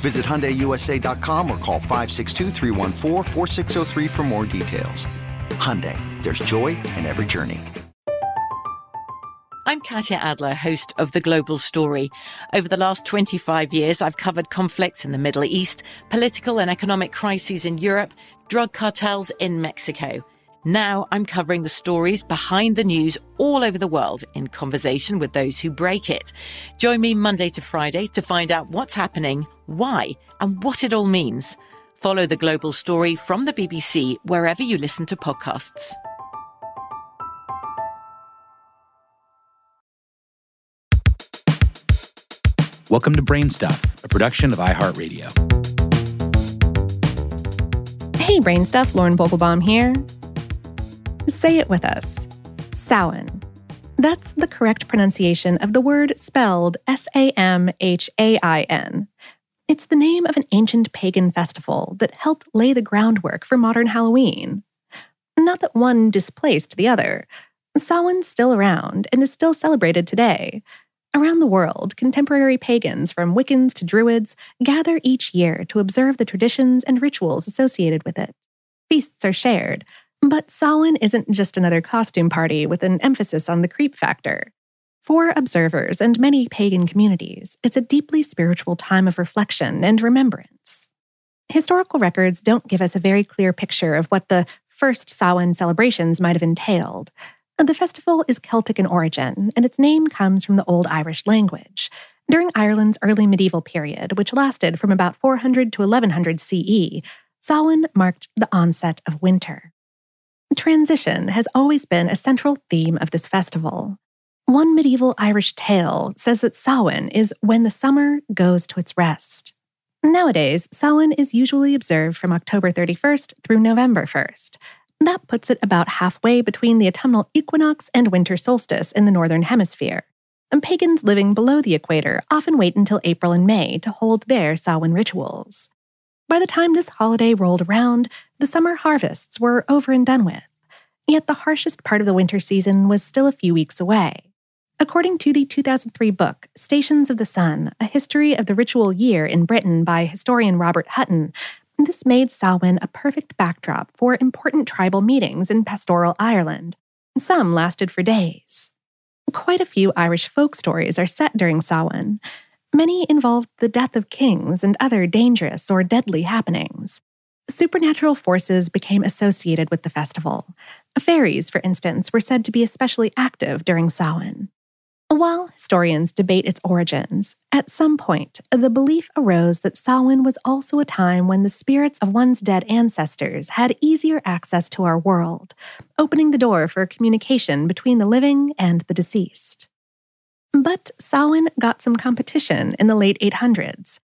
Visit HyundaiUSA.com or call 562 for more details. Hyundai, there's joy in every journey. I'm Katya Adler, host of The Global Story. Over the last 25 years, I've covered conflicts in the Middle East, political and economic crises in Europe, drug cartels in Mexico. Now I'm covering the stories behind the news all over the world in conversation with those who break it. Join me Monday to Friday to find out what's happening, why, and what it all means. Follow the global story from the BBC wherever you listen to podcasts. Welcome to Brainstuff, a production of iHeartRadio. Hey, Brainstuff, Lauren Vogelbaum here. Say it with us Samhain. That's the correct pronunciation of the word spelled S A M H A I N. It's the name of an ancient pagan festival that helped lay the groundwork for modern Halloween. Not that one displaced the other. Samhain's still around and is still celebrated today. Around the world, contemporary pagans from Wiccans to Druids gather each year to observe the traditions and rituals associated with it. Feasts are shared, but Samhain isn't just another costume party with an emphasis on the creep factor. For observers and many pagan communities, it's a deeply spiritual time of reflection and remembrance. Historical records don't give us a very clear picture of what the first Samhain celebrations might have entailed. The festival is Celtic in origin, and its name comes from the Old Irish language. During Ireland's early medieval period, which lasted from about 400 to 1100 CE, Samhain marked the onset of winter. Transition has always been a central theme of this festival. One medieval Irish tale says that Samhain is when the summer goes to its rest. Nowadays, Samhain is usually observed from October 31st through November 1st. That puts it about halfway between the autumnal equinox and winter solstice in the Northern Hemisphere. And pagans living below the equator often wait until April and May to hold their Samhain rituals. By the time this holiday rolled around, the summer harvests were over and done with. Yet the harshest part of the winter season was still a few weeks away. According to the 2003 book, Stations of the Sun A History of the Ritual Year in Britain by historian Robert Hutton, this made Samhain a perfect backdrop for important tribal meetings in pastoral Ireland. Some lasted for days. Quite a few Irish folk stories are set during Samhain, Many involved the death of kings and other dangerous or deadly happenings. Supernatural forces became associated with the festival. Fairies, for instance, were said to be especially active during Samhain. While historians debate its origins, at some point, the belief arose that Samhain was also a time when the spirits of one's dead ancestors had easier access to our world, opening the door for communication between the living and the deceased. But Samhain got some competition in the late 800s.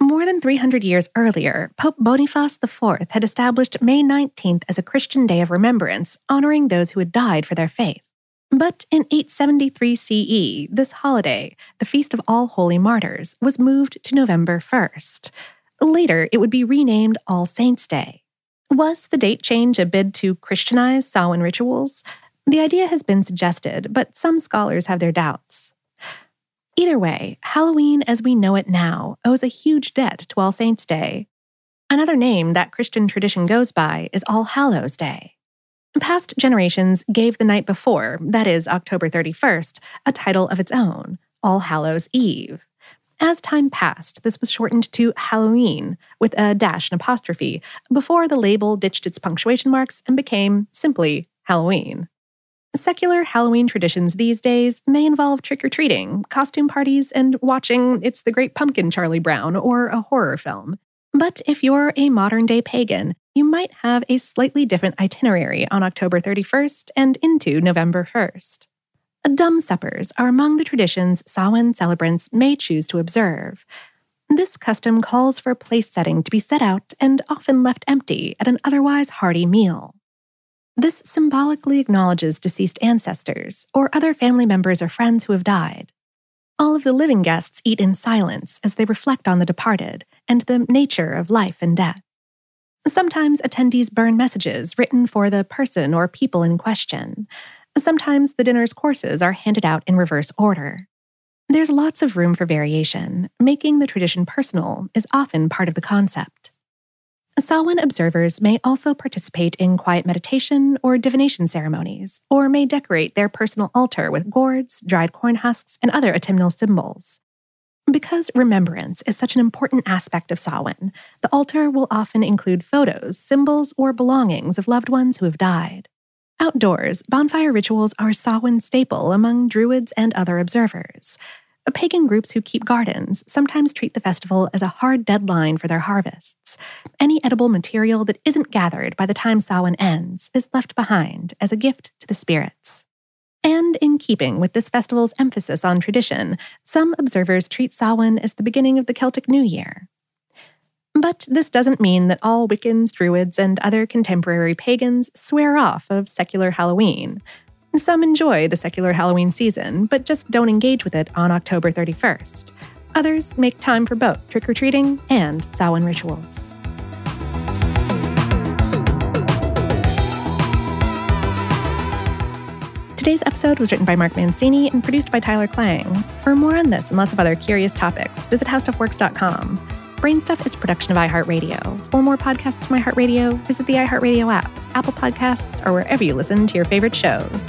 More than 300 years earlier, Pope Boniface IV had established May 19th as a Christian day of remembrance, honoring those who had died for their faith. But in 873 CE, this holiday, the Feast of All Holy Martyrs, was moved to November 1st. Later, it would be renamed All Saints' Day. Was the date change a bid to Christianize Samhain rituals? The idea has been suggested, but some scholars have their doubts. Either way, Halloween as we know it now owes a huge debt to All Saints' Day. Another name that Christian tradition goes by is All Hallows' Day. Past generations gave the night before, that is, October 31st, a title of its own, All Hallows Eve. As time passed, this was shortened to Halloween with a dash and apostrophe before the label ditched its punctuation marks and became simply Halloween. Secular Halloween traditions these days may involve trick or treating, costume parties, and watching It's the Great Pumpkin Charlie Brown or a horror film. But if you're a modern day pagan, you might have a slightly different itinerary on October 31st and into November 1st. Dumb suppers are among the traditions Samhain celebrants may choose to observe. This custom calls for place setting to be set out and often left empty at an otherwise hearty meal. This symbolically acknowledges deceased ancestors or other family members or friends who have died. All of the living guests eat in silence as they reflect on the departed and the nature of life and death. Sometimes attendees burn messages written for the person or people in question. Sometimes the dinner's courses are handed out in reverse order. There's lots of room for variation. Making the tradition personal is often part of the concept. Samhain observers may also participate in quiet meditation or divination ceremonies, or may decorate their personal altar with gourds, dried corn husks, and other autumnal symbols. Because remembrance is such an important aspect of Samhain, the altar will often include photos, symbols, or belongings of loved ones who have died. Outdoors, bonfire rituals are Samhain staple among Druids and other observers. Pagan groups who keep gardens sometimes treat the festival as a hard deadline for their harvests. Any edible material that isn't gathered by the time Samhain ends is left behind as a gift to the spirits. And in keeping with this festival's emphasis on tradition, some observers treat Samhain as the beginning of the Celtic New Year. But this doesn't mean that all Wiccans, Druids, and other contemporary pagans swear off of secular Halloween. Some enjoy the secular Halloween season, but just don't engage with it on October 31st. Others make time for both trick or treating and Samhain rituals. Today's episode was written by Mark Mancini and produced by Tyler Klang. For more on this and lots of other curious topics, visit howstuffworks.com. Brainstuff is a production of iHeartRadio. For more podcasts from iHeartRadio, visit the iHeartRadio app, Apple Podcasts, or wherever you listen to your favorite shows.